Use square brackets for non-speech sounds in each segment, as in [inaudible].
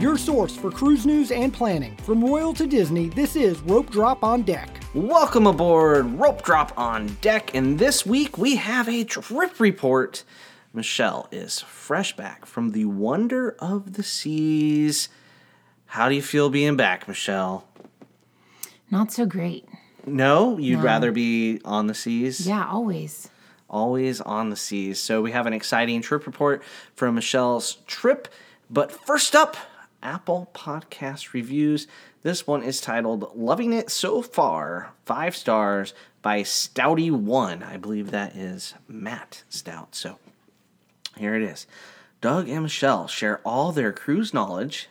your source for cruise news and planning. From Royal to Disney, this is Rope Drop on Deck. Welcome aboard Rope Drop on Deck, and this week we have a trip report. Michelle is fresh back from the wonder of the seas. How do you feel being back, Michelle? Not so great. No, you'd No. rather be on the seas? Yeah, always. always on the seas. So we have an exciting trip report from Michelle's trip. But first up, Apple Podcast reviews. This one is titled Loving It So Far, five stars by Stouty1. I believe that is Matt Stout. So here it is. Doug and Michelle share all their cruise knowledge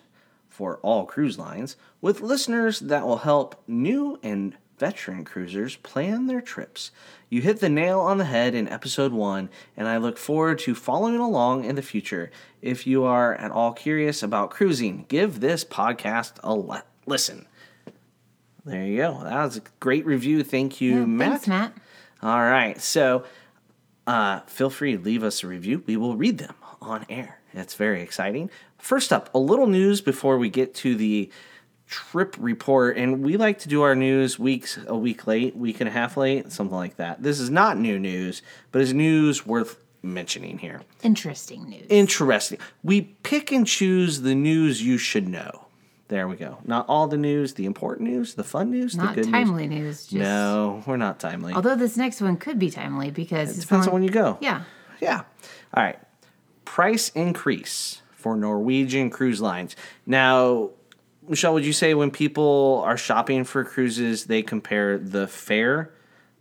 for all cruise lines with listeners that will help new and veteran cruisers plan their trips. You hit the nail on the head in episode one, and I look forward to following along in the future. If you are at all curious about cruising, give this podcast a le- listen. There you go. That was a great review. Thank you, Yeah, Matt. Thanks, Matt. All right. So uh, feel free to leave us a review. We will read them on air. It's very exciting. First up, a little news before we get to the trip report. And we like to do our news weeks a week late, week and a half late, something like that. This is not new news, but it's news worth mentioning here. Interesting news. Interesting. We pick and choose the news you should know. There we go. Not all the news, the important news, the fun news, Not the good timely news. just, No, we're not timely. Although this next one could be timely because it Depends on- when you go. Yeah. Yeah. All right. Price increase for Norwegian cruise lines. Now, Michelle, would you say when people are shopping for cruises, they compare the fare,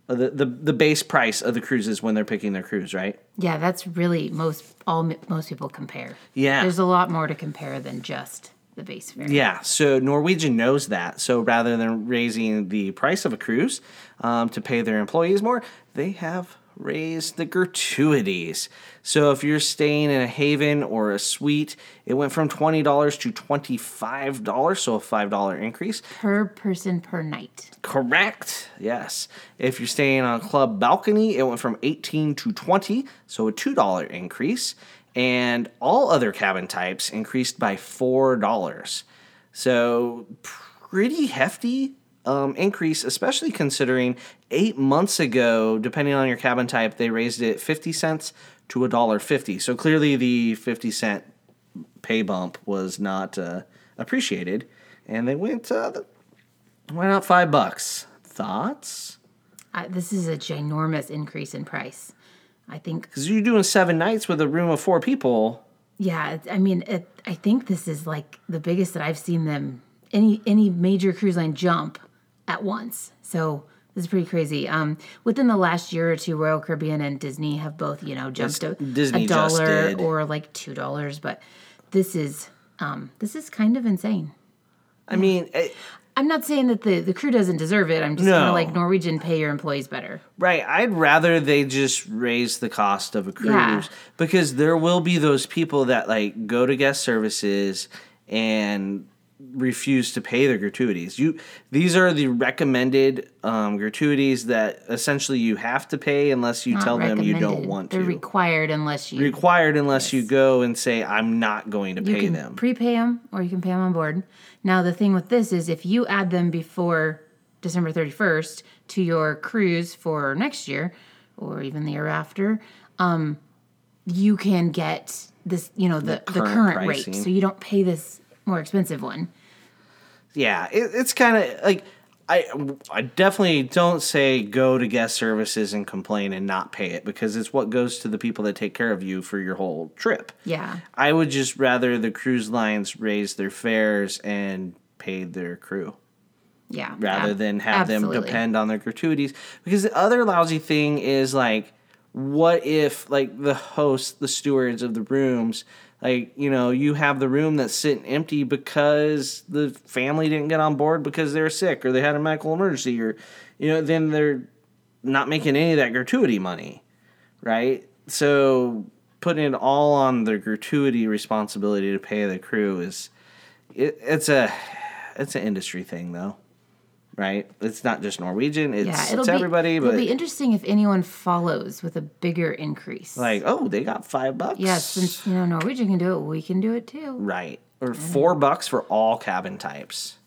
uh, the, the, the base price of the cruises when they're picking their cruise, right? Yeah, that's really most all most people compare. Yeah. There's a lot more to compare than just the base fare. Yeah, so Norwegian knows that. So rather than raising the price of a cruise um, to pay their employees more, they have raised the gratuities. So if you're staying in a haven or a suite, it went from $20 to $25, so a $5 increase. Per person per night. Correct. Yes. If you're staying on a club balcony, it went from 18 to 20, so a $2 increase. And all other cabin types increased by $4. So pretty hefty um, increase, especially considering eight months ago, depending on your cabin type, they raised it 50 cents to a dollar 50. So clearly the 50 cent pay bump was not uh, appreciated. And they went, uh, went up five bucks. Thoughts? I, this is a ginormous increase in price. I think. Because you're doing seven nights with a room of four people. Yeah, I mean, it, I think this is like the biggest that I've seen them any any major cruise line jump at once. So this is pretty crazy. Um, within the last year or two, Royal Caribbean and Disney have both you know jumped a, a dollar or like two dollars, but this is um, this is kind of insane. I mean, I'm not saying that the, the crew doesn't deserve it. I'm just kind No. of like Norwegian pay your employees better. right. I'd rather they just raise the cost of a cruise Yeah. because there will be those people that like go to guest services and refuse to pay their gratuities. You these are the recommended um, gratuities that essentially you have to pay unless you Not tell them you don't want They're to. required unless you required unless you go and say I'm not going to You pay can them. prepay them or you can pay them on board. Now the thing with this is if you add them before December 31st to your cruise for next year or even the year after, um, you can get this, you know, the, the current current, rate. So you don't pay this more expensive one. yeah, it, it's kind of like I I definitely don't say go to guest services and complain and not pay it because it's what goes to the people that take care of you for your whole trip. Yeah. I would just rather the cruise lines raise their fares and pay their crew Yeah. rather than have them depend on their gratuities. Because the other lousy thing is like, what if like the hosts, the stewards of the rooms, like you know, you have the room that's sitting empty because the family didn't get on board because they're sick or they had a medical emergency or you know, then they're not making any of that gratuity money, right? So putting it all on the gratuity responsibility to pay the crew is it, it's a it's an industry thing though. Right? It's not just Norwegian; it's, Yeah, it'll it's be everybody. It'll But be interesting if anyone follows with a bigger increase. like, oh, they got five bucks. yeah, since you know Norwegian can do it, we can do it too. right, or four bucks for all cabin types.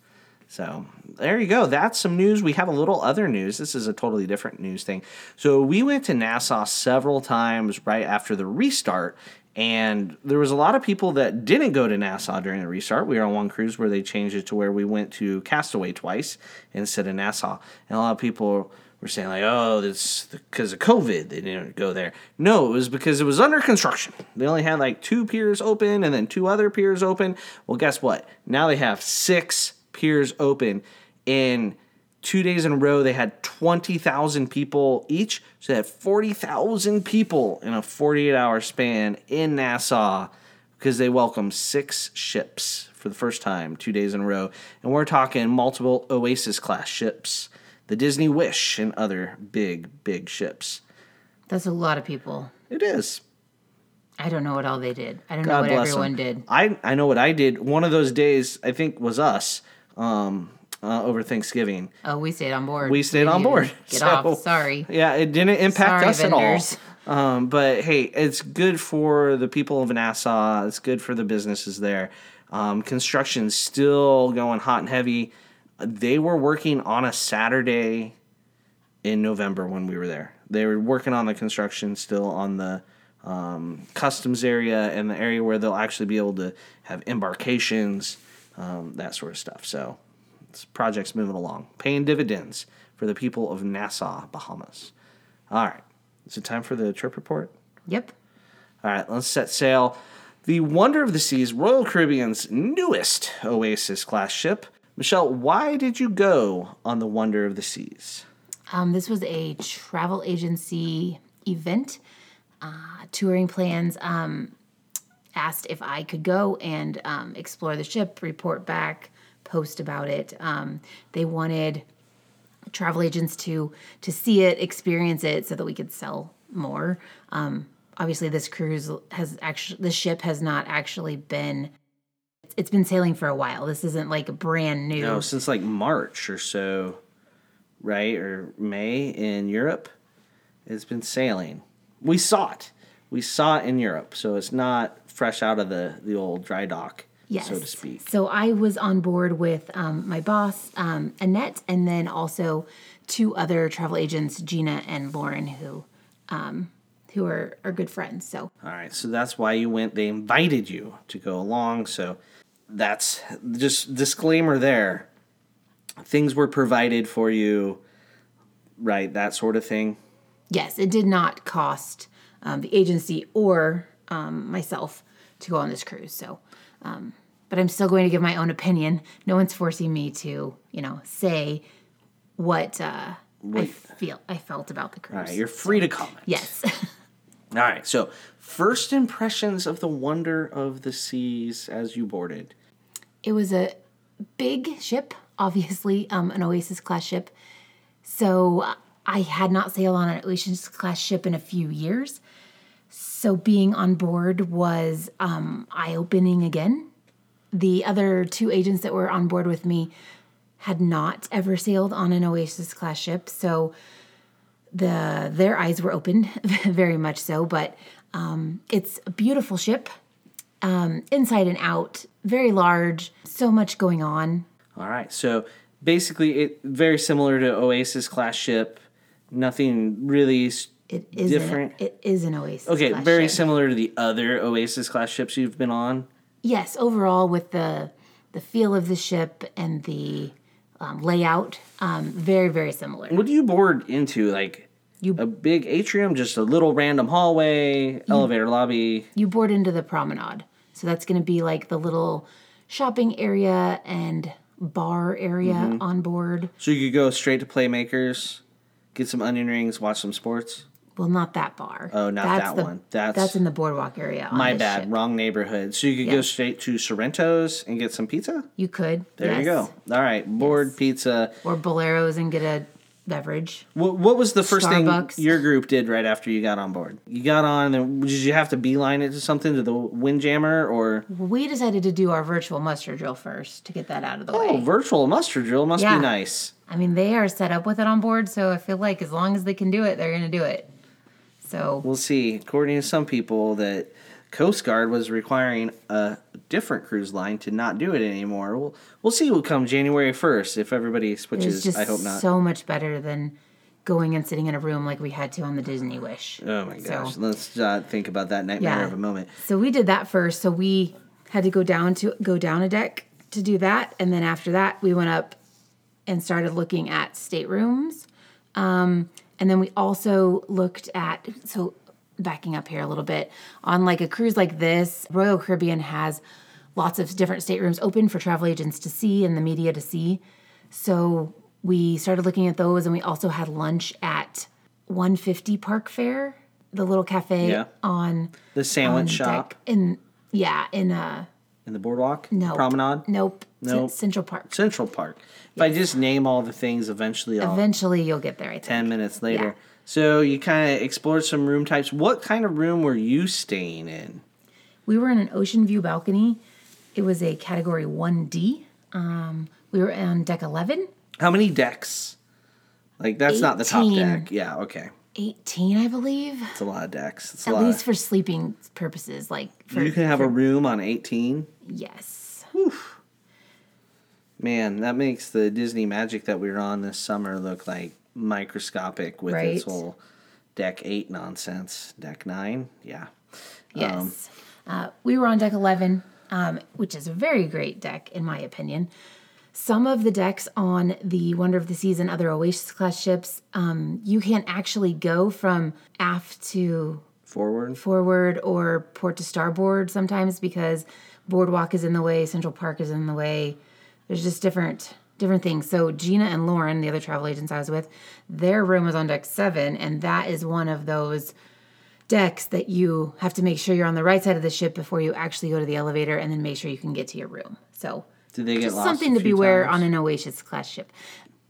So there you go. That's some news. We have a little other news. This is a totally different news thing. So we went to Nassau several times right after the restart, and there was a lot of people that didn't go to Nassau during the restart. We were on one cruise where they changed it to where we went to Castaway twice instead of Nassau, and a lot of people were saying like, "Oh, that's because of COVID. They didn't go there." No, it was because it was under construction. They only had like two piers open and then two other piers open. Well, guess what? Now they have six piers open in two days in a row they had 20,000 people each so they had 40,000 people in a 48 hour span in Nassau because they welcomed six ships for the first time two days in a row and we're talking multiple Oasis class ships the Disney Wish and other big big ships That's a lot of people. it is I don't know what all they did. I don't know what everyone them. did. I I know what I did. One of those days, I think, was us um, uh, over Thanksgiving. Oh, we stayed on board. We stayed didn't on board. Get So, off. Sorry. Yeah, it didn't impact Sorry, us vendors. at all. Um, but hey, it's good for the people of Nassau. It's good for the businesses there. Um, construction's still going hot and heavy. They were working on a Saturday in November when we were there. They were working on the construction still on the um, customs area and the area where they'll actually be able to have embarkations, um, that sort of stuff. So, this project's moving along, paying dividends for the people of Nassau, Bahamas. All right, is it time for the trip report? Yep. All right, let's set sail. The Wonder of the Seas, Royal Caribbean's newest Oasis class ship. Michelle, why did you go on the Wonder of the Seas? Um, this was a travel agency event. Uh, touring plans um, asked if I could go and um, explore the ship, report back, post about it. Um, they wanted travel agents to to see it, experience it, so that we could sell more. Um, obviously, this cruise has actually the ship has not actually been. It's been sailing for a while. This isn't like brand new. No, since like March or so, right? Or May in Europe. It's been sailing. We saw it. We saw it in Europe. So it's not fresh out of the, the old dry dock, yes. so to speak. So I was on board with um, my boss, um, Annette, and then also two other travel agents, Gina and Lauren, who um, who are, are good friends. So All right. So that's why you went. They invited you to go along. So that's just disclaimer there. Things were provided for you, right? That sort of thing. yes, it did not cost um, the agency or um, myself to go on this cruise. So, um, but I'm still going to give my own opinion. No one's forcing me to, you know, say what uh, I feel I felt about the cruise. All right. You're free to comment. yes. [laughs] All right. So, first impressions of the wonder of the seas as you boarded. It was a big ship, obviously, um, an Oasis class ship. So I had not sailed on an Oasis class ship in a few years. So being on board was um, eye opening again. The other two agents that were on board with me had not ever sailed on an Oasis class ship. So the their eyes were opened [laughs] very much so but um, it's a beautiful ship um, inside and out very large so much going on All right. So, basically, it very similar to Oasis class ship. Nothing really. It is Different. An, it is an oasis Okay, very ship. similar to the other Oasis class ships you've been on. yes overall with the the feel of the ship and the um, layout um, very very similar What do you board into? Like You- a big atrium, just a little random hallway, elevator lobby. you board into the promenade so that's going to be like the little shopping area and bar area Mm-hmm. on board So you could go straight to Playmakers, get some onion rings, watch some sports. Well not that bar Oh, not that's that the, one. That's- that's in the boardwalk area My bad, ship. wrong neighborhood. So you could go straight to Sorrento's and get some pizza. you could There you go. All right, board pizza. or boleros and get a beverage. What, what was the first Starbucks. thing your group did right after you got on board? You got on, and did you have to beeline it to something to the Windjammer or? We decided to do our virtual muster drill first to get that out of the Oh, way. Oh, virtual muster drill must Yeah. be nice. I mean, they are set up with it on board, so I feel like as long as they can do it, they're going to do it. So We'll see. According to some people, that Coast Guard was requiring a different cruise line to not do it anymore. We'll we'll see what come January first if everybody switches. I hope not. so much better than going and sitting in a room like we had to on the Disney Wish. oh my So- gosh, let's not think about that nightmare Yeah. of a moment. So we did that first. So we had to go down to go down a deck to do that, and then after that, we went up and started looking at staterooms. Um, and then we also looked at so backing up here a little bit on like a cruise like this, Royal Caribbean has lots of different staterooms open for travel agents to see and the media to see. So we started looking at those, and we also had lunch at 150 Park Fair, the little cafe Yeah. on The sandwich shop deck in yeah in uh in the boardwalk no promenade nope C- Nope. Central Park. Central Park. If I just name all the things, eventually I'll Eventually, you'll get there. I think. 10 minutes later. Yeah. So you kind of explored some room types. What kind of room were you staying in? We were in an ocean view balcony. It was a category 1D. Um, we were on deck 11, How many decks? Like that's not the top deck. Yeah, okay. 18, I believe. It's a lot of decks. It's a At least for sleeping purposes. Like, for, you can have a room on 18. yes. Oof. Man, that makes the Disney Magic that we were on this summer look like microscopic with its Right. whole deck 8 nonsense. Deck 9? Yeah. Yes. uh, we were on deck 11, um, which is a very great deck, in my opinion. Some of the decks on the Wonder of the Seas and other Oasis class ships, um, you can't actually go from aft to Forward. forward or port to starboard sometimes because boardwalk is in the way, Central Park is in the way. There's just different different things. So Gina and Lauren, the other travel agents I was with, their room was on deck seven, and that is one of those decks that you have to make sure you're on the right side of the ship before you actually go to the elevator, and then make sure you can get to your room. So Did they get just lost? something to beware times? on an Oasis class ship.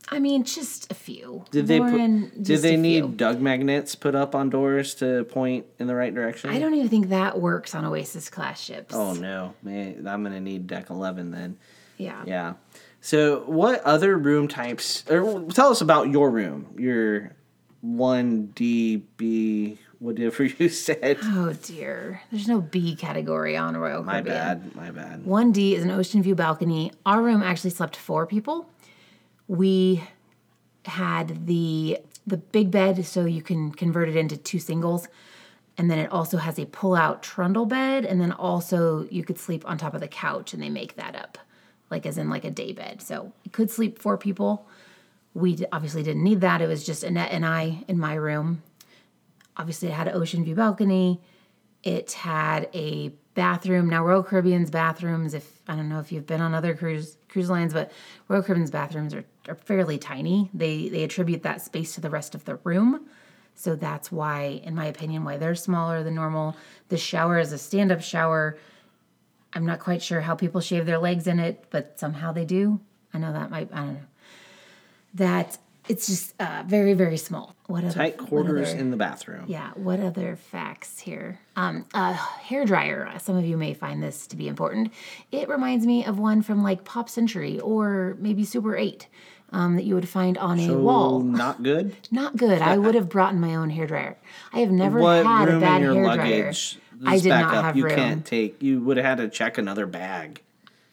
I mean, just a few. Did they Lauren, put, Did they need few. Doug magnets put up on doors to point in the right direction? I don't even think that works on Oasis class ships. Oh no, man! I'm gonna need deck 11 then. yeah. Yeah. So, what other room types? Or tell us about your room. Your one DB, whatever you [laughs] said. Oh dear. There's no B category on Royal Caribbean. My bad. My bad. 1D is an ocean view balcony. Our room actually slept four people. We had the the big bed so you can convert it into two singles. And then it also has a pull-out trundle bed and then also you could sleep on top of the couch and they make that up. Like as in like a day bed. So it could sleep four people. We obviously didn't need that. It was just Annette and I in my room. Obviously, it had an ocean view balcony. It had a bathroom. Now, Royal Caribbean's bathrooms, if I don't know if you've been on other cruise cruise lines, but Royal Caribbean's bathrooms are, are fairly tiny. They they attribute that space to the rest of the room. So that's why, in my opinion, why they're smaller than normal. The shower is a stand-up shower. I'm not quite sure how people shave their legs in it, but somehow they do. I know that might I don't know. That it's just uh, very very small. What other Tight quarters other- in the bathroom. yeah. What other facts here? Um, a hair dryer. Some of you may find this to be important. It reminds me of one from like Pop Century or maybe Super Eight um, that you would find on a So, wall. not good. [laughs] Not good. I would [laughs] have brought in my own hair dryer. I have never what had a room bad in your hair luggage? dryer. Let's I did not up. have you room. can't take. You would have had to check another bag.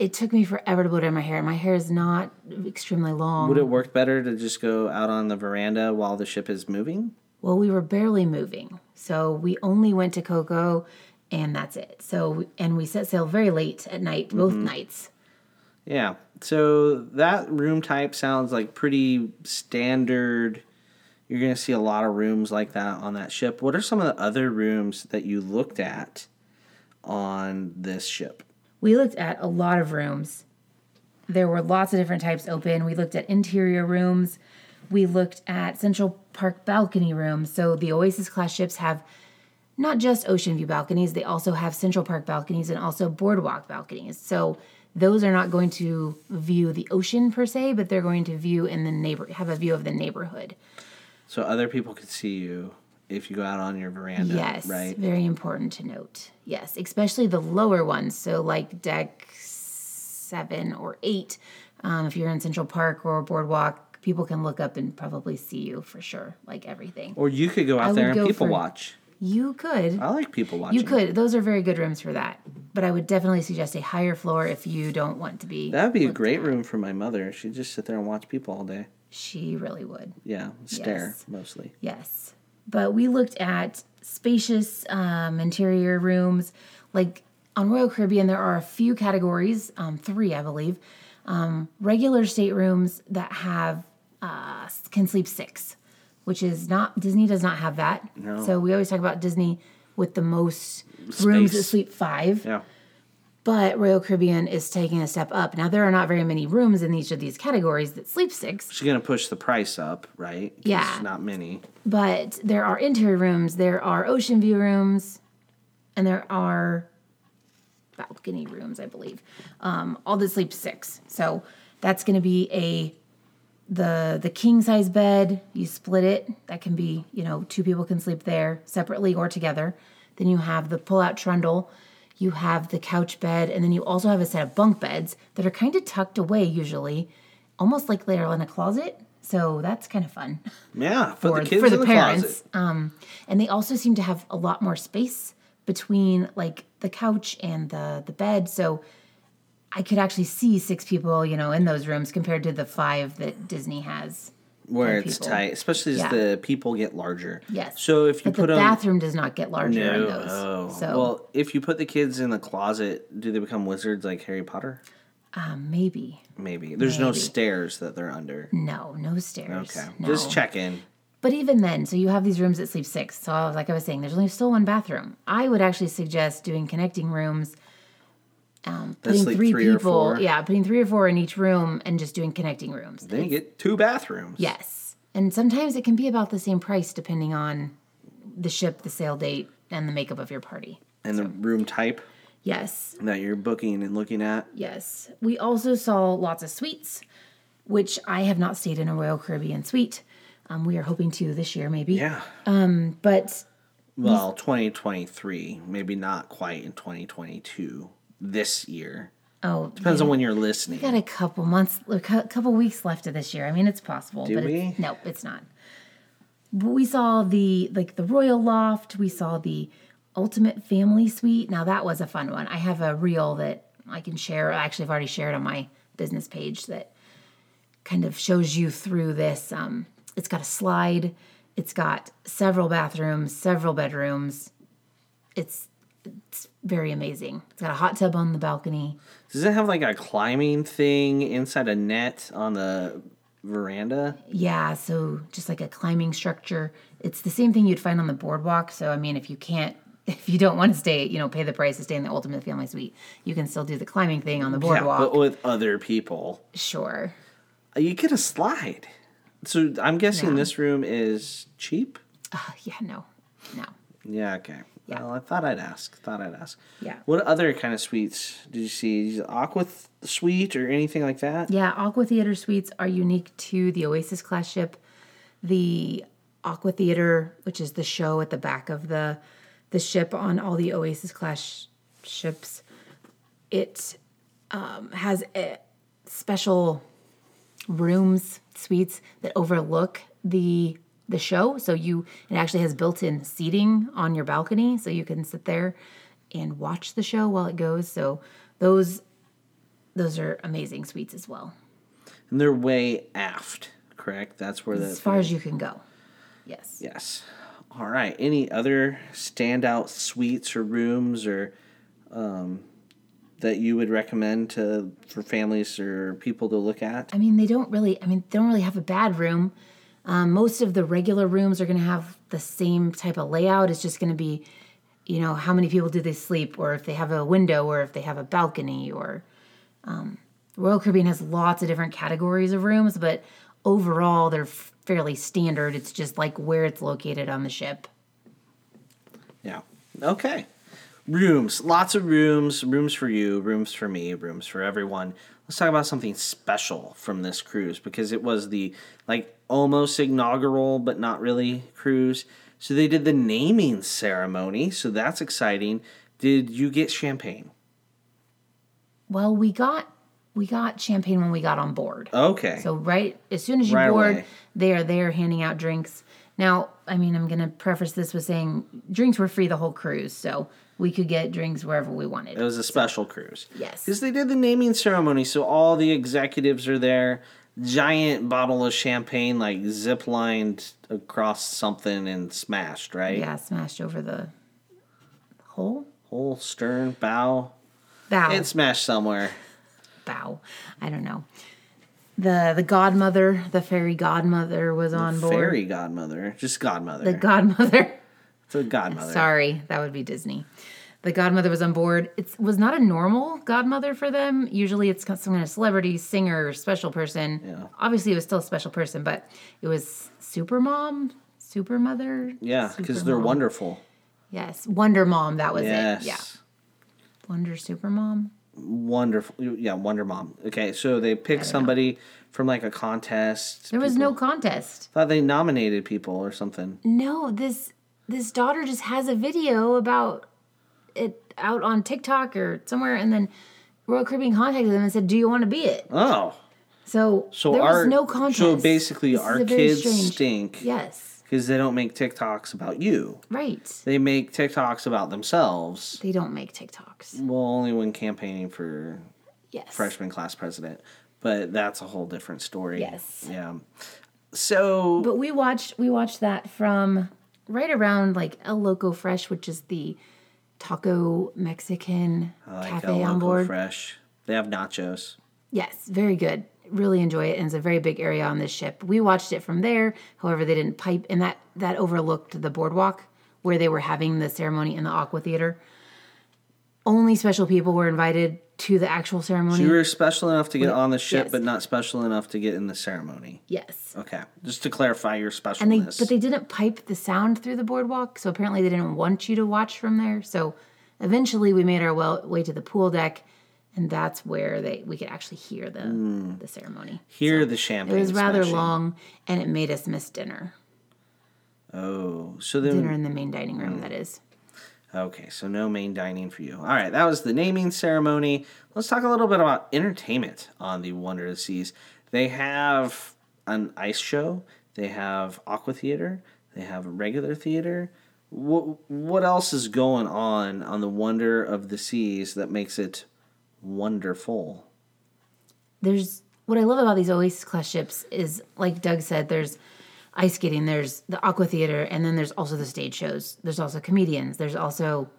It took me forever to put in my hair. My hair is not extremely long. Would it work better to just go out on the veranda while the ship is moving? Well, we were barely moving. So we only went to Coco and that's it. So, and we set sail very late at night, both Mm-hmm. nights. Yeah. So that room type sounds like pretty standard. You're going to see a lot of rooms like that on that ship. What are some of the other rooms that you looked at on this ship? We looked at a lot of rooms. There were lots of different types open. We looked at interior rooms. We looked at Central Park balcony rooms. So the Oasis class ships have not just ocean view balconies, they also have Central Park balconies and also boardwalk balconies. So those are not going to view the ocean per se, but they're going to view in the neighbor have a view of the neighborhood. So other people could see you if you go out on your veranda, Yes, right? very important to note. Yes, especially the lower ones. So like deck seven or eight, um, if you're in Central Park or Boardwalk, people can look up and probably see you for sure, like everything. Or you could go out I there and people for- watch. You could. I like people watching. You could. Those are very good rooms for that. But I would definitely suggest a higher floor if you don't want to be. That would be a great at. room for my mother. She'd just sit there and watch people all day. She really would. Yeah, stare Yes. mostly. Yes. But we looked at spacious um, interior rooms. Like on Royal Caribbean, there are a few categories, um, three, I believe. Um, regular staterooms that have, uh, can sleep six, which is not, Disney does not have that. No. So we always talk about Disney with the most rooms that sleep five. Yeah. But Royal Caribbean is taking a step up. Now, there are not very many rooms in each of these categories that sleep six. She's gonna push the price up, right? Yeah. Not many. but there are interior rooms, there are ocean view rooms, and there are balcony rooms, I believe. Um, all that sleep six. So that's going to be a the the king size bed. You split it. That can be you know two people can sleep there separately or together. Then you have the pull out trundle. You have the couch bed, and then you also have a set of bunk beds that are kind of tucked away usually, almost like they're in a closet. So that's kind of fun Yeah, put for, the kids for the, the parents. closet. Um, and they also seem to have a lot more space between like the couch and the the bed. So I could actually see six people, you know, in those rooms compared to the five that Disney has. Where it's people. tight, especially as Yeah. the people get larger. Yes. So if you But put the them, bathroom does not get larger in no, those. oh. So well, if you put the kids in the closet, do they become wizards like Harry Potter? um, maybe Maybe. There's no stairs that they're under. no, no stairs. Okay, no. just check in. But even then, so you have these rooms that sleep six. So like I was saying, there's only still one bathroom. I would actually suggest doing connecting rooms. Um, putting sleep three, three or people, yeah, putting three or four in each room and just doing connecting rooms. Then you get two bathrooms. Yes, and sometimes it can be about the same price depending on the ship, the sail date, and the makeup of your party. And the room type Yes, that you're booking and looking at. yes. We also saw lots of suites, which I have not stayed in a Royal Caribbean suite. Um, we are hoping to this year, maybe. Yeah. Um, But Well, 2023, maybe not quite in 2022 this year. oh, Depends on when you're listening. got a couple months, a couple weeks left of this year. I mean, it's possible, Do but we? It's, no, it's not. But we saw the like the royal loft. We saw the ultimate family suite. Now that was a fun one. I have a reel that I can share. Actually, I've already shared on my business page that kind of shows you through this. Um, it's got a slide. It's got several bathrooms, several bedrooms. It's it's very amazing. It's got a hot tub on the balcony. Does it have like a climbing thing inside a net on the veranda? Yeah, so just like a climbing structure. It's the same thing you'd find on the boardwalk. So I mean, if you can't, [laughs] if you don't want to stay, you know, pay the price to stay in the ultimate family suite, you can still do the climbing thing on the boardwalk. Yeah, but with other people. sure. Uh, You get a slide. So I'm guessing Yeah. this room is cheap? Uh, yeah, no, no. Yeah, okay. Well, I thought I'd ask. Thought I'd ask. Yeah. What other kind of suites did you see? Aqua suite or anything like that? Yeah, Aqua Theater suites are unique to the Oasis class ship. The Aqua Theater, which is the show at the back of the the ship on all the Oasis class sh- ships, it um, has a special rooms, suites that overlook the the show. So you it actually has built-in seating on your balcony, so you can sit there and watch the show while it goes. So those those are amazing suites as well. And they're way aft, correct? That's where the as far as you can go. Yes. Yes. All right. Any other standout suites or rooms or um, that you would recommend to for families or people to look at? I mean, they don't really. I mean, they don't really have a bad room. Um, most of the regular rooms are going to have the same type of layout. It's just going to be, you know, how many people do they sleep, or if they have a window, or if they have a balcony, or um, Royal Caribbean has lots of different categories of rooms, but overall they're fairly standard. It's just like where it's located on the ship. Yeah. Okay. rooms, lots of rooms, rooms for you, rooms for me, rooms for everyone. Let's talk about something special from this cruise because it was the like almost inaugural but not really cruise. So they did the naming ceremony, so that's exciting. Did you get champagne? Well, we got we got champagne when we got on board. Okay. So right as soon as you Right board, away. they are there handing out drinks. Now, I mean, I'm gonna preface this with saying drinks were free the whole cruise, so we could get drinks wherever we wanted. It was a special cruise. Yes. Because they did the naming ceremony, so all the executives are there. Giant bottle of champagne, like zip lined across something and smashed, right? yeah, smashed over the hole. Whole stern, bow. Bow. It smashed somewhere. bow. I don't know. The the godmother, the fairy godmother was on board. Fairy godmother. Just godmother. The godmother. it's a godmother. Sorry, that would be Disney. The godmother was on board. It was not a normal godmother for them. Usually it's some kind of celebrity, singer, special person. Yeah. Obviously, it was still a special person, but it was super mom, super mother. Yeah, because they're wonderful. Yes, Wonder Mom. That was Yes. it. Yeah, Wonder Super Mom. Wonderful. Yeah, Wonder Mom. Okay, so they picked somebody from like a contest. There was no contest. Thought they nominated people or something. No, this this daughter just has a video about it out on TikTok or somewhere, and then Royal Caribbean contacted them and said, "Do you want to be it?" Oh. So, So there our was no contest. so basically This our kids strange- stink Yes, because they don't make TikToks about you. right. They make TikToks about themselves. They don't make TikToks. Well, only when campaigning for Yes. freshman class president, but that's a whole different story. Yes. Yeah. So But we watched we watched that from right around like El Loco Fresh, which is the taco Mexican like cafe on board. Fresh. They have nachos. Yes, very good. Really enjoy it, and it's a very big area on this ship. We watched it from there. However, they didn't pipe, and that that overlooked the boardwalk where they were having the ceremony in the Aqua Theater. Only special people were invited to the actual ceremony. So You were special enough to get on the ship, yes. but not special enough to get in the ceremony. yes, Okay, just to clarify your and they specialness. but they didn't pipe the sound through the boardwalk, so apparently they didn't want you to watch from there. So eventually, we made our well, way to the pool deck, and that's where they we could actually hear the hmm. the ceremony. Hear the champagne. It was rather smashing. long, and it made us miss dinner. Oh, so then dinner in the main dining room hmm. that is Okay, so no main dining for you. All right, that was the naming ceremony. Let's talk a little bit about entertainment on the Wonder of the Seas. They have an ice show, they have aqua theater, they have a regular theater. What what else is going on on the Wonder of the Seas that makes it wonderful? there's what i love about these oasis class ships is like doug said there's ice skating there's the aqua theater and then there's also the stage shows there's also comedians there's also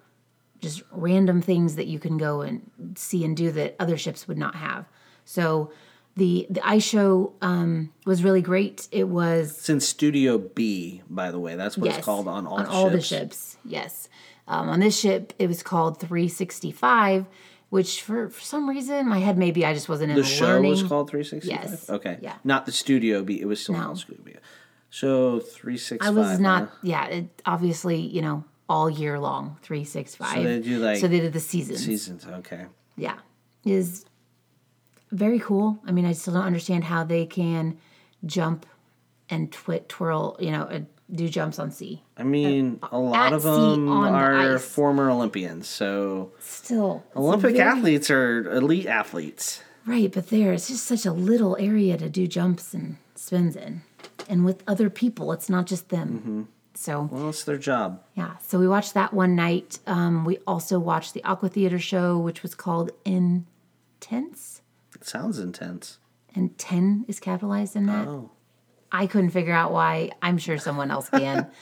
just random things that you can go and see and do that other ships would not have so the the ice show um, was really great it was since Studio B, by the way. That's what it's called on all, on the, all ships. the ships. Yes, um, on this ship it was called 365, which for, for some reason my head maybe I just wasn't in The the show learning. was called 365? Yes. Okay. Yeah. Not the Studio B. It was still No. called Studio B. So 365. I was not. huh? Yeah, it, obviously you know all year long 365. So they do, like, so they did the seasons. Seasons, okay. Yeah, is very cool. I mean, I still don't understand how they can jump and twit twirl. You know, uh, do jumps on sea. I mean, a lot at of them on the are former Olympians. So Still, Olympic very- athletes are elite athletes. Right, but there, it's just such a little area to do jumps and spins in. And with other people, it's not just them. So, Well, it's their job. yeah. So we watched that one night. Um, we also watched the Aqua Theater show, which was called Intense. It sounds intense. And 10 is capitalized in that. Oh. I couldn't figure out why. I'm sure someone else can. [laughs]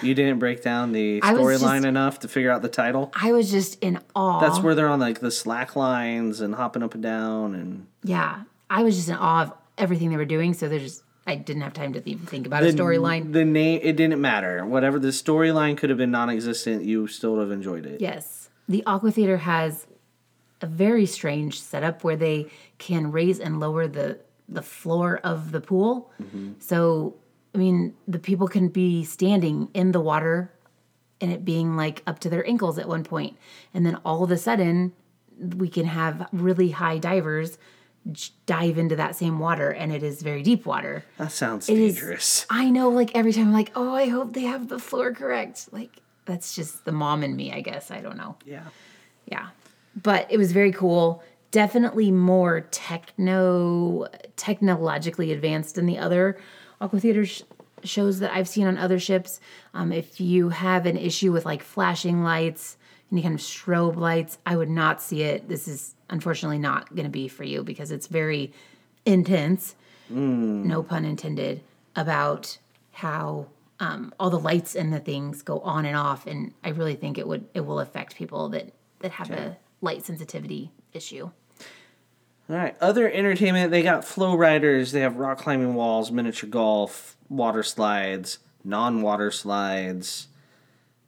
You didn't break down the storyline enough to figure out the title. I was just in awe. That's where they're on like the slack lines and hopping up and down and yeah. I was just in awe of everything they were doing. So they're just, I didn't have time to even think about a storyline. The name it didn't matter. Whatever the storyline could have been non-existent, you still would have enjoyed it. Yes. The Aqua Theater has a very strange setup where they can raise and lower the the floor of the pool. Mm-hmm. So, I mean, the people can be standing in the water and it being like up to their ankles at one point. And then all of a sudden, we can have really high divers dive into that same water and it is very deep water. That sounds It is- dangerous. I know, like every time I'm like, oh, I hope they have the floor correct. Like, that's just the mom in me, I guess. I don't know. Yeah. Yeah. But it was very cool. Definitely more techno, technologically advanced than the other aqua theater sh- shows that I've seen on other ships. Um, if you have an issue with like flashing lights, any kind of strobe lights, I would not see it. This is unfortunately not going to be for you because it's very intense, no pun intended, about how um, all the lights and the things go on and off. And I really think it would it will affect people that that have a light sensitivity issue. All right. Other entertainment, they got flow riders, they have rock climbing walls, miniature golf, water slides, non-water slides,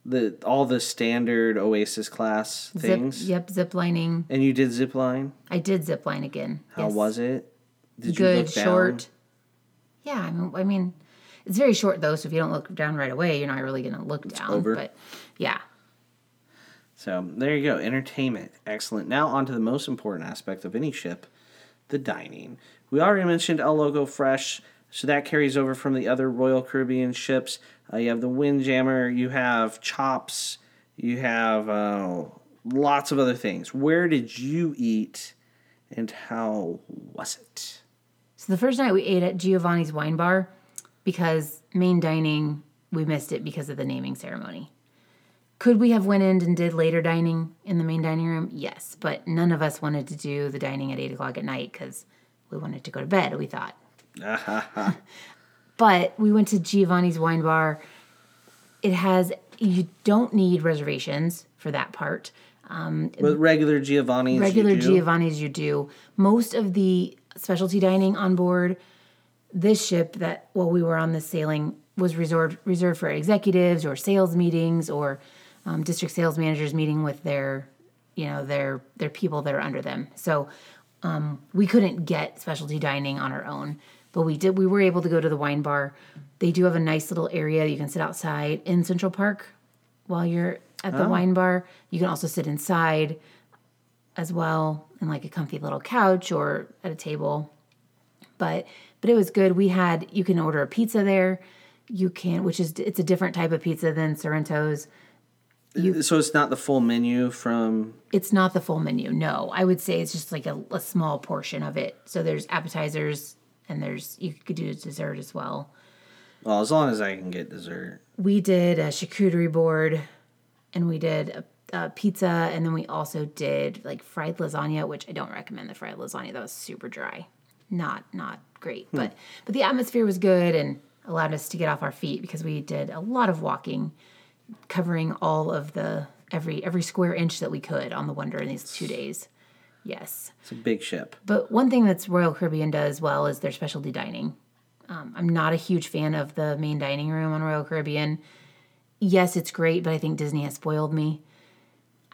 the all the standard Oasis class things. Zip, yep, zip lining. And you did zip line. I did zip line again. How yes. was it? Did Good, short. Yeah, I mean, I mean, it's very short though, so if you don't look down right away, you're not really going to look down. over. But yeah, So there you go. Entertainment. Excellent. Now on to the most important aspect of any ship, the dining. We already mentioned El Loco Fresh, so that carries over from the other Royal Caribbean ships. Uh, you have the Windjammer, you have Chops, you have uh, lots of other things. Where did you eat and how was it? So the first night we ate at Giovanni's Wine Bar because main dining we missed it because of the naming ceremony. Could we have went in and did later dining in the main dining room? Yes, but none of us wanted to do the dining at eight o'clock at night because we wanted to go to bed. We thought, [laughs] but we went to Giovanni's Wine Bar. It has you don't need reservations for that part. But regular Giovanni's. regular you do? Giovanni's you do. Most of the specialty dining on board this ship that while we were on this sailing was reserved reserved for executives or sales meetings or um, district sales managers meeting with their you know their their people that are under them. So um, we couldn't get specialty dining on our own, but we did. We were able to go to the wine bar. They do have a nice little area you can sit outside in Central Park while you're at the oh. wine bar. You can also sit inside as well in like a comfy little couch or at a table. But but it was good. We had you can order a pizza there. You can which is it's a different type of pizza than Sorrento's. Uh, you, So it's not the full menu from. It's not the full menu. No, I would say it's just like a, a small portion of it. So there's appetizers and there's you could do dessert as well. Well, as long as I can get dessert. we did a charcuterie board and we did a, a pizza and then we also did like fried lasagna which i don't recommend the fried lasagna. That was super dry. Not not great. Hmm. But but the atmosphere was good and allowed us to get off our feet because we did a lot of walking covering all of the every every square inch that we could on the wonder in these two days yes It's a big ship. but one thing that's Royal Caribbean does well is their specialty dining. Um, I'm not a huge fan of the main dining room on Royal Caribbean. Yes, it's great, but I think Disney has spoiled me.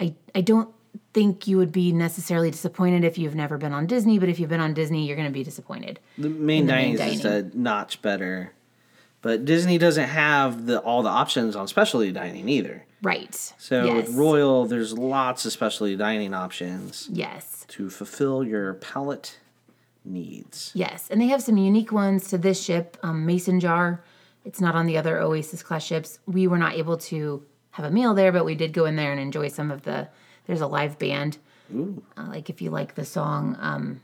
I I don't think you would be necessarily disappointed if you've never been on Disney, but if you've been on Disney, you're going to be disappointed. The main the dining main is just a notch better. But Disney doesn't have the all the options on specialty dining either. Right. So yes. with Royal, there's lots of specialty dining options Yes. to fulfill your palate needs. Yes, and they have some unique ones to this ship, um, Mason Jar. It's not on the other Oasis class ships. We were not able to have a meal there, but we did go in there and enjoy some of the. There's a live band. Uh, like if you like the song, um,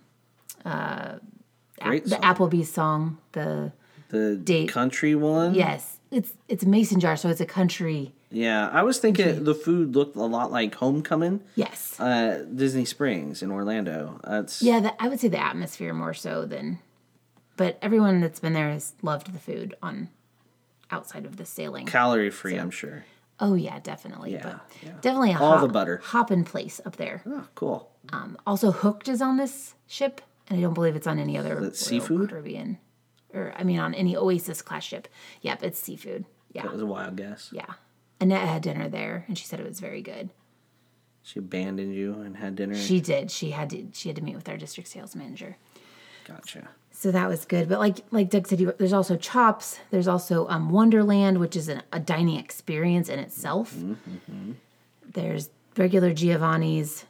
Great the song. Applebee's song, the The date. country one. yes, it's it's Mason Jar, so it's a country. Yeah, I was thinking the food looked a lot like Homecoming, Yes, uh, Disney Springs in Orlando. That's yeah, the, I would say the atmosphere more so than, but everyone that's been there has loved the food on outside of the sailing. calorie free. I'm sure. Oh yeah, definitely. Yeah, but yeah. definitely a All hop, the butter. hop in place up there. Oh, cool. Um, also, Hooked is on this ship, and I don't believe it's on any other seafood? Caribbean, or I mean, on any Oasis class ship. Yep, it's seafood. Yeah, That was a wild guess. yeah. Annette had dinner there, and she said it was very good. She abandoned you and had dinner. She did. She had to. She had to meet with our district sales manager. gotcha. So that was good. But like like Doug said, you, there's also Chops. There's also um, Wonderland, which is an, a dining experience in itself. There's regular Giovanni's.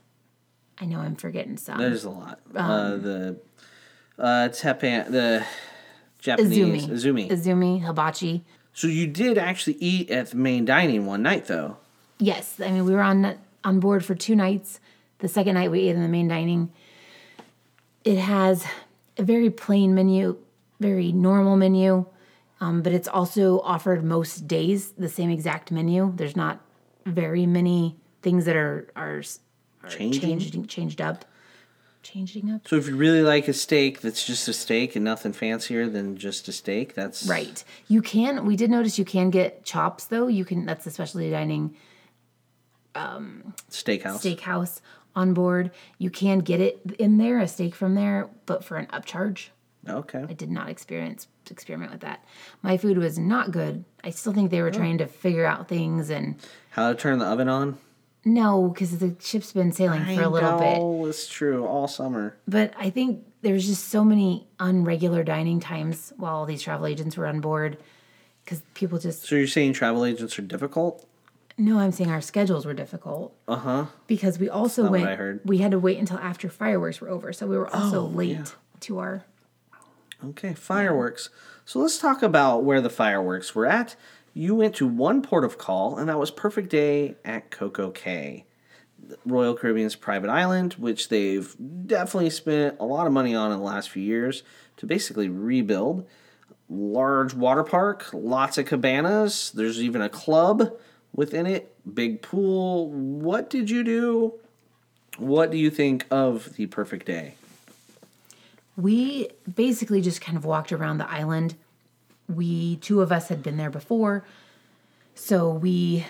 I know I'm forgetting some. There's a lot. Um, uh, the uh, tepan, the Japanese Izumi. Izumi. Izumi, hibachi. So you did actually eat at the main dining one night, though. Yes, I mean we were on on board for two nights. The second night we ate in the main dining. It has a very plain menu, very normal menu, um, but it's also offered most days the same exact menu. There's not very many things that are are, are changed changed up, changing up. So if you really like a steak that's just a steak and nothing fancier than just a steak, that's Right. You can. We did notice you can get chops though. You can. That's the specialty dining Um, steakhouse. steakhouse on board. You can get it in there, a steak from there, but for an upcharge. Okay. I did not experience experiment with that. My food was not good. I still think they were trying to figure out things and How to turn the oven on? No, because the ship's been sailing for a little bit. Oh, it's true. All summer. But I think there's just so many unregular dining times while all these travel agents were on board. Because people just So you're saying travel agents are difficult? no, I'm saying our schedules were difficult. Uh huh. because we also went I heard. Oh, we had to wait until after fireworks were over so we were also late to our Okay, fireworks. So let's talk about where the fireworks were at. You went to one port of call, and that was Perfect Day at Coco Cay, Royal Caribbean's private island, which they've definitely spent a lot of money on in the last few years to basically rebuild. Large water park, lots of cabanas. There's even a club within it, big pool. What did you do? What do you think of the Perfect Day? we basically just kind of walked around the island we two of us had been there before so we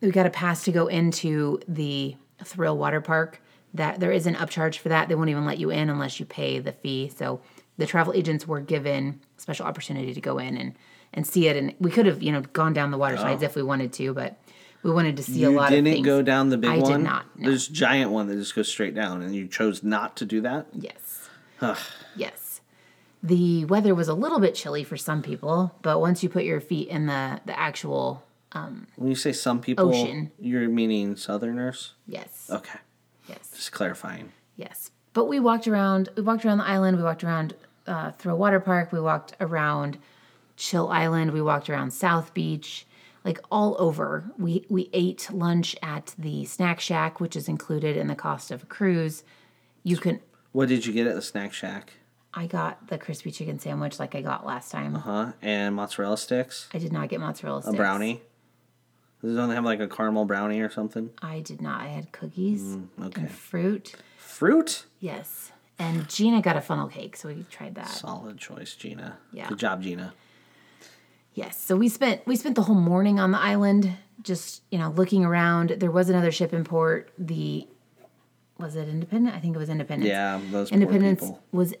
we got a pass to go into the thrill water park that there is an upcharge for that they won't even let you in unless you pay the fee so the travel agents were given special opportunity to go in and and see it and we could have you know gone down the water slides oh. if we wanted to but we wanted to see a You lot didn't of things go down the big I one. did not, no. There's giant one that just goes straight down, and you chose not to do that. Yes. yes. The weather was a little bit chilly for some people, but once you put your feet in the the actual When you say some people, Ocean. you're meaning Southerners. yes, Okay, yes, just clarifying. yes. But we walked around. We walked around the island. We walked around uh, a Water Park. We walked around Chill Island. We walked around South Beach. Like all over. We we ate lunch at the Snack Shack, which is included in the cost of a cruise. You can. What did you get at the snack shack? I got the crispy chicken sandwich like I got last time. Uh Huh? And mozzarella sticks, I did not get mozzarella a brownie. Does it only have like a caramel brownie or something? I did not. I had cookies Mm, okay. and fruit. Fruit. Yes. And Gina got a funnel cake, so we tried that. Solid choice, Gina. Yeah. Good job, Gina. Yes. So we spent we spent the whole morning on the island, just you know looking around. There was another ship in port. The was it Independent? I think it was Independence. Yeah, those Independence people. was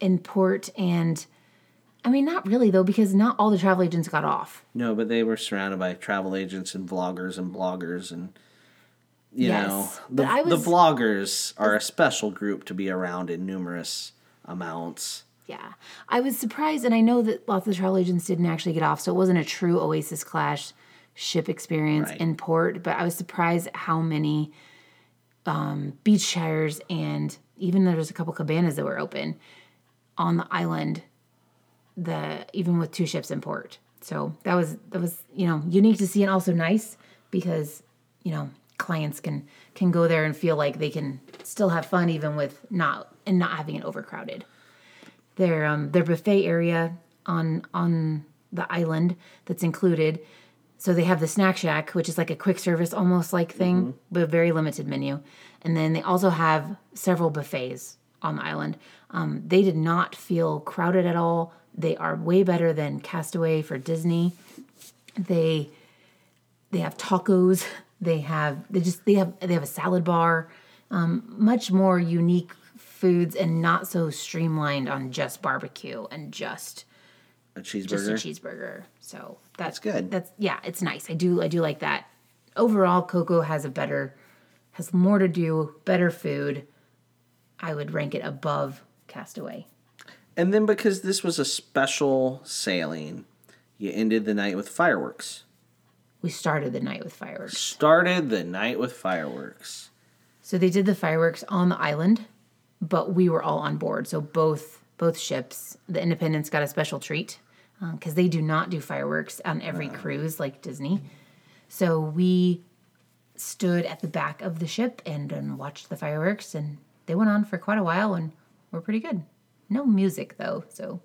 in port, and I mean not really though because not all the travel agents got off. No, but they were surrounded by travel agents and vloggers and bloggers and you Yes, know the, I the vloggers are a special group to be around in numerous amounts. Yeah. I was surprised, and I know that lots of the travel agents didn't actually get off, so it wasn't a true Oasis Class ship experience Right. in port, but I was surprised at how many um, beach chairs and even there was a couple cabanas that were open on the island the even with two ships in port. So that was that was you know unique to see and also nice because you know clients can can go there and feel like they can still have fun even with not and not having it overcrowded. Their um their buffet area on on the island that's included so they have the snack shack which is like a quick service almost like thing but a very limited menu. And then they also have several buffets on the island. Um, they did not feel crowded at all. They are way better than castaway for disney. They they have tacos. [laughs] They have they just they have they have a salad bar. Um, much more unique foods and not so streamlined on just barbecue and just A cheeseburger. just a cheeseburger. So that's, good. that's yeah it's nice. I do i do like that. Overall coco has a better has more to do better food i would rank it above castaway And then because this was a special sailing, you ended the night with fireworks. We started the night with fireworks. Started the night with fireworks. So they did the fireworks on the island, but we were all on board. So both both ships, the Independence got a special treat uh, because they do not do fireworks on every cruise like Disney. So we stood at the back of the ship and, and watched the fireworks, and they went on for quite a while and were pretty good. No music though, so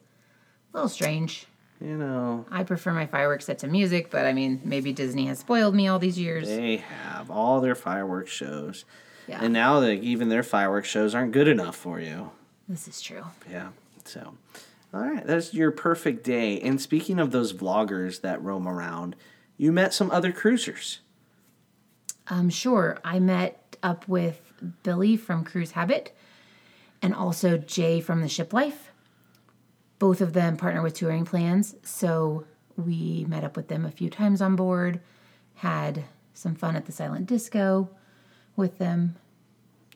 a little strange. You know, I prefer my fireworks set to music, but I mean, maybe Disney has spoiled me all these years. they have all their fireworks shows. Yeah, And now that even their fireworks shows aren't good enough for you. this is true. Yeah. So, all right, that's your perfect day. And speaking of those vloggers that roam around, you met some other cruisers. Um, sure. I met up with Billy from Cruise Habit and also Jay from the Ship Life. Both of them partner with touring plans, so we met up with them a few times on board, had some fun at the silent disco with them.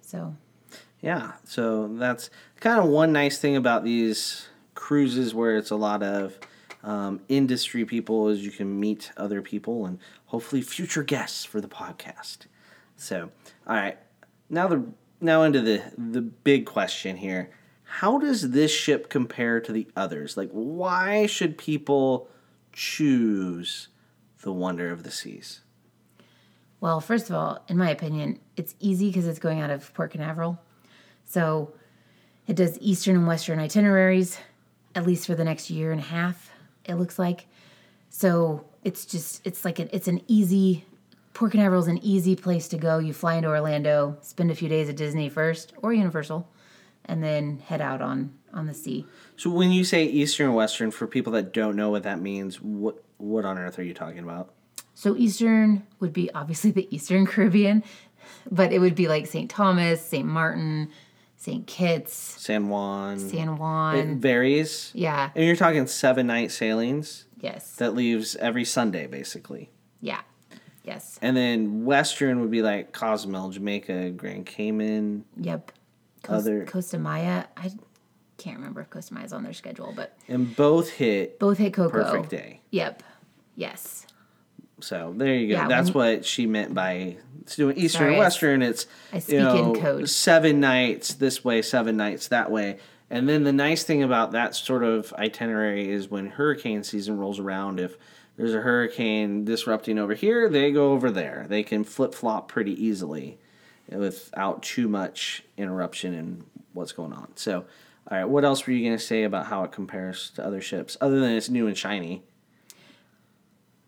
So, Yeah, so that's kind of one nice thing about these cruises where it's a lot of um, industry people is you can meet other people and hopefully future guests for the podcast. So, all right, now the now into the the big question here: How does this ship compare to the others? Like, why should people choose the Wonder of the Seas? well, first of all, in my opinion, it's easy because it's going out of Port Canaveral. So it does eastern and western itineraries, at least for the next year and a half, it looks like. So it's just, it's like, it's an easy, Port Canaveral is an easy place to go. You fly into Orlando, spend a few days at Disney first or Universal, and then head out on, on the sea. So, when you say Eastern and Western, for people that don't know what that means, what what on earth are you talking about? So Eastern would be obviously the Eastern [laughs] Caribbean, but it would be like St. Thomas, St. Martin, St. Kitts, San Juan. San Juan. It varies. Yeah. And you're talking seven night sailings Yes. that leaves every Sunday, basically. Yeah. Yes. And then Western would be like Cozumel, Jamaica, Grand Cayman. Yep. Coast, Other- Costa Maya. I can't remember if Costa Maya's on their schedule, but And both hit both hit Coco. perfect day. Yep. Yes. So there you go. Yeah, That's when what she meant by it's doing Eastern Sorry, and Western. It's I you speak in know, code. seven nights this way, seven nights that way. And then the nice thing about that sort of itinerary is when hurricane season rolls around, if there's a hurricane disrupting over here, they go over there. They can flip flop pretty easily without too much interruption in what's going on. So, all right, what else were you going to say about how it compares to other ships, other than it's new and shiny?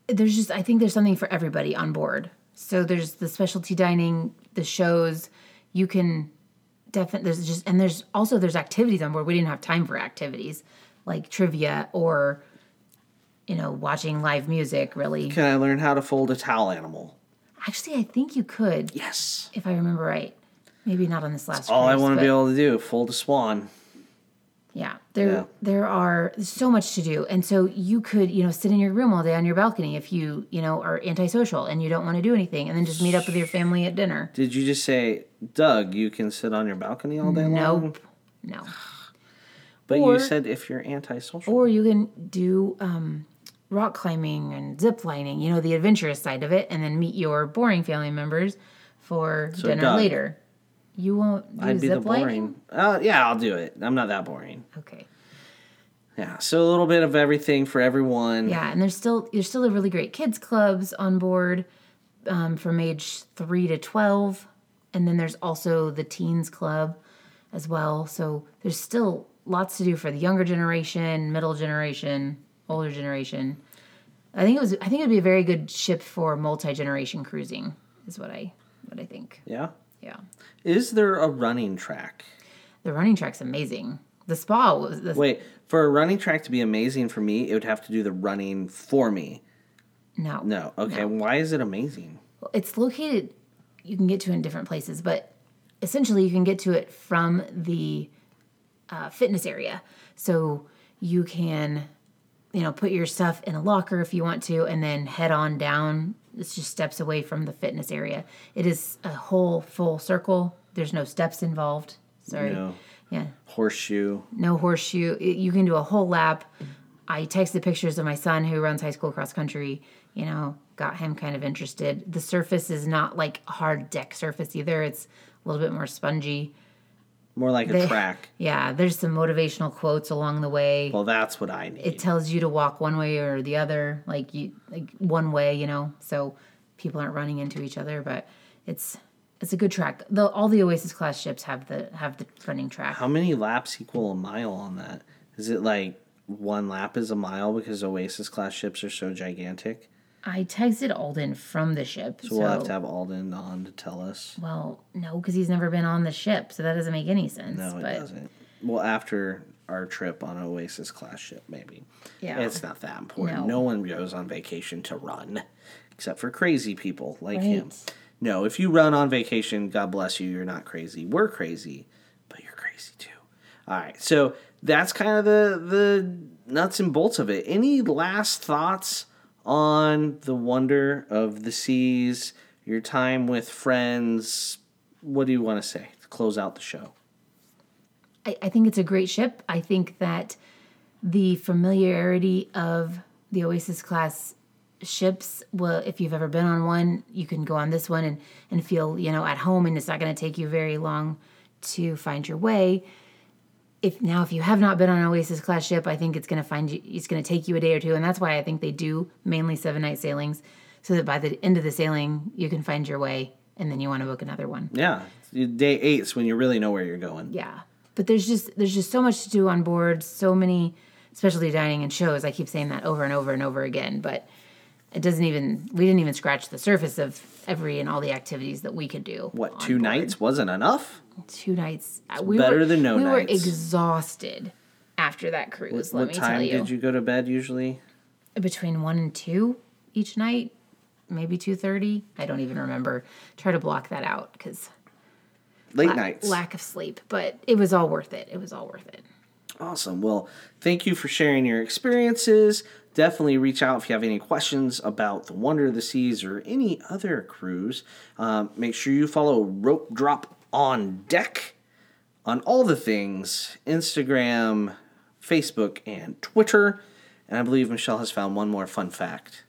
there's just I think there's something for everybody on board. So there's the specialty dining, the shows. You can definitely there's just and there's also there's activities on board. We didn't have time for activities like trivia or you know watching live music. Really, Can I learn how to fold a towel animal? actually, I think you could Yes. if I remember right. Maybe not on this last. One. All I want to be able to do, fold a swan. Yeah, there Yeah. there are so much to do, and so you could you know sit in your room all day on your balcony if you you know are antisocial and you don't want to do anything, and then just meet up with your family at dinner. Did you just say, Doug, you can sit on your balcony all day long? Nope. No. But Or- you said if you're antisocial. Or you can do um, rock climbing and zip lining, you know, the adventurous side of it, and then meet your boring family members for dinner Doug. later. You won't do I'd be the boring. Uh, yeah, I'll do it. I'm not that boring. Okay. Yeah, so a little bit of everything for everyone. Yeah, and there's still there's still a really great kids clubs on board um, from age three to twelve, and then there's also the teens club as well. So there's still lots to do for the younger generation, middle generation, older generation. I think it was I think it would be a very good ship for multi generation cruising. Is what I what I think. Yeah. Yeah, Is there a running track? the running track's amazing. The spa was the, Wait, for a running track to be amazing for me, it would have to do the running for me. no No. Okay, why is it amazing? it's located you can get to it in different places but essentially you can get to it from the uh, fitness area so you can you know put your stuff in a locker if you want to and then head on down it's just steps away from the fitness area it is a whole full circle there's no steps involved sorry No. yeah horseshoe. no horseshoe. It- You can do a whole lap. I texted pictures of my son who runs high school cross country. You know, got him kind of interested. The surface is not like hard deck surface either. It's a little bit more spongy. More like a track. Yeah, there's some motivational quotes along the way. Well, that's what I need. it tells you to walk one way or the other, like you like one way, you know, so people aren't running into each other. But it's it's a good track. The, all the Oasis class ships have the have the running track. How many laps equal a mile on that? Is it like one lap is a mile because Oasis class ships are so gigantic? I texted Alden from the ship, so, we'll have to have Alden on to tell us. well, no, because he's never been on the ship, so that doesn't make any sense. No, it but doesn't. Well, after our trip on an Oasis class ship, maybe. Yeah. It's not that important. No. No, one goes on vacation to run, except for crazy people like him. Right. No, if you run on vacation, God bless you, you're not crazy. We're crazy, but you're crazy too. All right, so that's kind of the the nuts and bolts of it. Any last thoughts on the wonder of the seas? Your time with friends. What do you want to say to close out the show? I, I think it's a great ship. I think that the familiarity of the Oasis class ships well if you've ever been on one you can go on this one and and feel you know at home and it's not going to take you very long to find your way if now if you have not been on an oasis class ship i think it's going to find you it's going to take you a day or two and that's why i think they do mainly seven night sailings so that by the end of the sailing you can find your way and then you want to book another one Yeah, day eight's when you really know where you're going. yeah but there's just there's just so much to do on board so many specialty dining and shows i keep saying that over and over and over again but it doesn't even we didn't even scratch the surface of every and all the activities that we could do What two board. nights wasn't enough? two nights Uh, we better were, than no nights. we were exhausted after that cruise let what me time tell you did you go to bed usually? between one and two each night maybe 2.30 i don't even remember try to block that out because Late nights. lack of sleep but it was all worth it it was all worth it Awesome. Well, thank you for sharing your experiences. Definitely reach out if you have any questions about the Wonder of the Seas or any other cruise. Um, make sure you follow Rope Drop on Deck on all the things Instagram, Facebook, and Twitter. And I believe Michelle has found one more fun fact.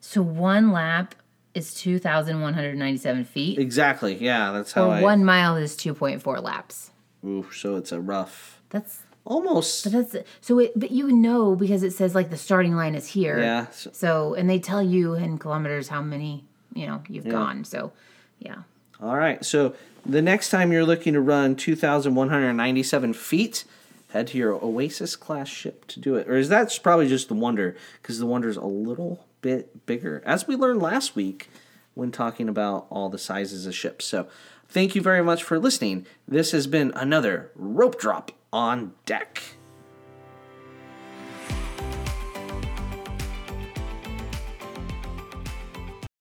So one lap is 2,197 feet, Exactly. Yeah, that's how or I. one mile is 2.4 laps. Ooh, so it's a rough. That's Almost. But that's so. It, but you know because it says like the starting line is here. Yeah. so- and they tell you in kilometers how many you know you've gone. So yeah, All right. So the next time you're looking to run 2,197 feet, head to your Oasis class ship to do it. Or is that probably just the Wonder? Because the Wonder's a little bit bigger, as we learned last week when talking about all the sizes of ships. So thank you very much for listening. This has been another rope drop on deck.